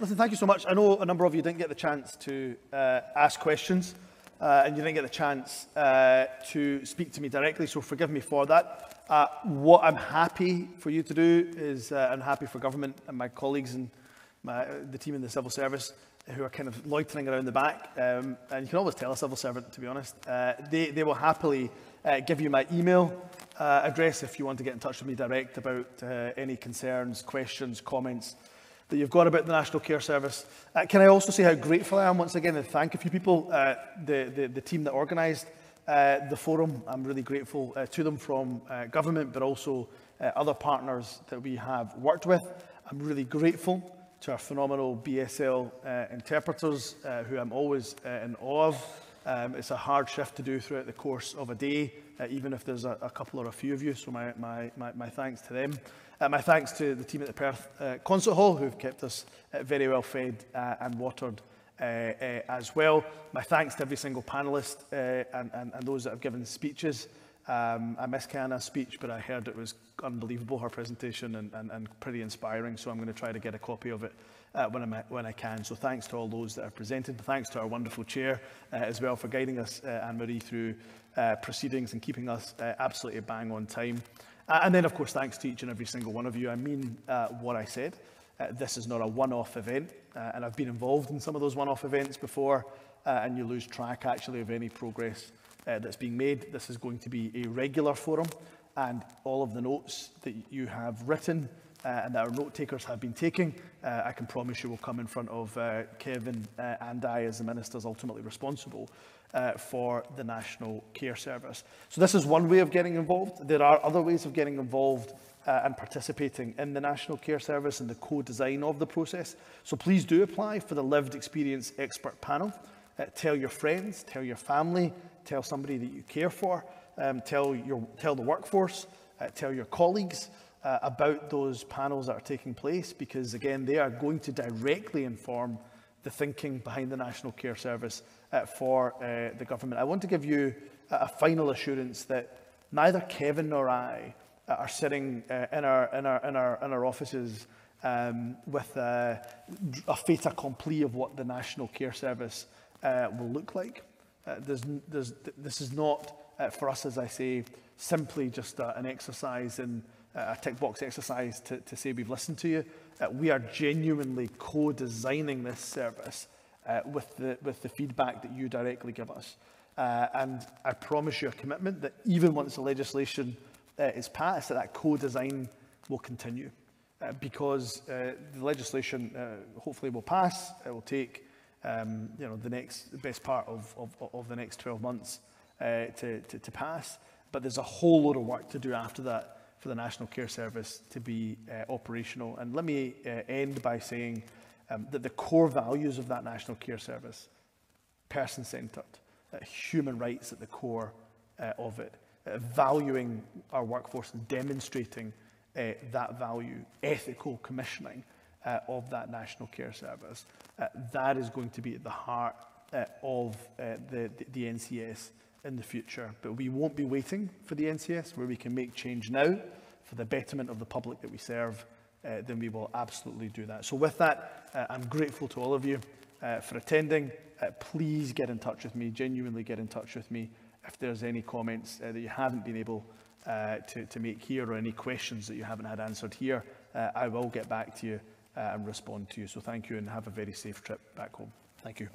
Listen, thank you so much. I know a number of you didn't get the chance to uh, ask questions uh, and you didn't get the chance uh, to speak to me directly, so forgive me for that. Uh, what I'm happy for you to do is, uh, I'm happy for government and my colleagues and my, the team in the civil service who are kind of loitering around the back, um, and you can always tell a civil servant, to be honest, uh, they, they will happily give you my email address if you want to get in touch with me direct about any concerns, questions, comments that you've got about the National Care Service. Uh, can I also say how grateful I am once again and thank a few people, uh, the, the, the team that organised uh, the forum. I'm really grateful uh, to them from uh, government, but also uh, other partners that we have worked with. I'm really grateful to our phenomenal BSL uh, interpreters, uh, who I'm always uh, in awe of. Um, it's a hard shift to do throughout the course of a day, uh, even if there's a, a, couple or a few of you, so my, my, my, my thanks to them. Uh, my thanks to the team at the Perth uh, Concert Hall, who've kept us uh, very well fed uh, and watered uh, as well. My thanks to every single panellist and, and, and, those that have given speeches Um, I missed Kiana's speech, but I heard it was unbelievable, her presentation, and, and, and pretty inspiring, so I'm going to try to get a copy of it uh, when, I, when I can. So thanks to all those that have presented. Thanks to our wonderful chair uh, as well for guiding us, uh, Anne-Marie, through uh, proceedings and keeping us uh, absolutely bang on time. Uh, and then, of course, thanks to each and every single one of you. I mean uh, what I said. Uh, this is not a one-off event, uh, and I've been involved in some of those one-off events before, uh, and you lose track, actually, of any progress uh, that's being made. This is going to be a regular forum, and all of the notes that you have written uh, and that our note takers have been taking, uh, I can promise you will come in front of uh, Kevin uh, and I as the ministers ultimately responsible uh, for the National Care Service. So this is one way of getting involved. There are other ways of getting involved uh, and participating in the National Care Service and the co-design of the process. So please do apply for the Lived Experience Expert Panel. Uh, tell your friends, tell your family, tell somebody that you care for, um, tell, your, tell the workforce, uh, tell your colleagues, uh, about those panels that are taking place because, again, they are going to directly inform the thinking behind the National Care Service uh, for uh, the government. I want to give you a, a final assurance that neither Kevin nor I uh, are sitting uh, in, our, in, our, in, our, in our offices um, with uh, a fait accompli of what the National Care Service will look like. Uh, there's, there's, this is not, uh, for us, as I say, simply just uh, an exercise in a tick box exercise to, to say we've listened to you. Uh, we are genuinely co-designing this service uh, with, the, with the feedback that you directly give us. Uh, and I promise you a commitment that even once the legislation uh, is passed, that, that co-design will continue. Uh, because uh, the legislation uh, hopefully will pass, it will take um, you know, the next best part of, of, of the next 12 months uh, to, to, to pass. But there's a whole lot of work to do after that for the National Care Service to be uh, operational. And let me uh, end by saying um, that the core values of that National Care Service, person-centred, uh, human rights at the core uh, of it, uh, valuing our workforce and demonstrating that value, ethical commissioning uh, of that National Care Service, uh, that is going to be at the heart uh, of uh, the, the, NCS in the future. But we won't be waiting for the NCS where we can make change now for the betterment of the public that we serve, uh, then we will absolutely do that. So with that, uh, I'm grateful to all of you for attending. Please get in touch with me, genuinely get in touch with me if there's any comments that you haven't been able uh, to, to make here or any questions that you haven't had answered here. Uh, I will get back to you Uh, and respond to you. So thank you and have a very safe trip back home. Thank you.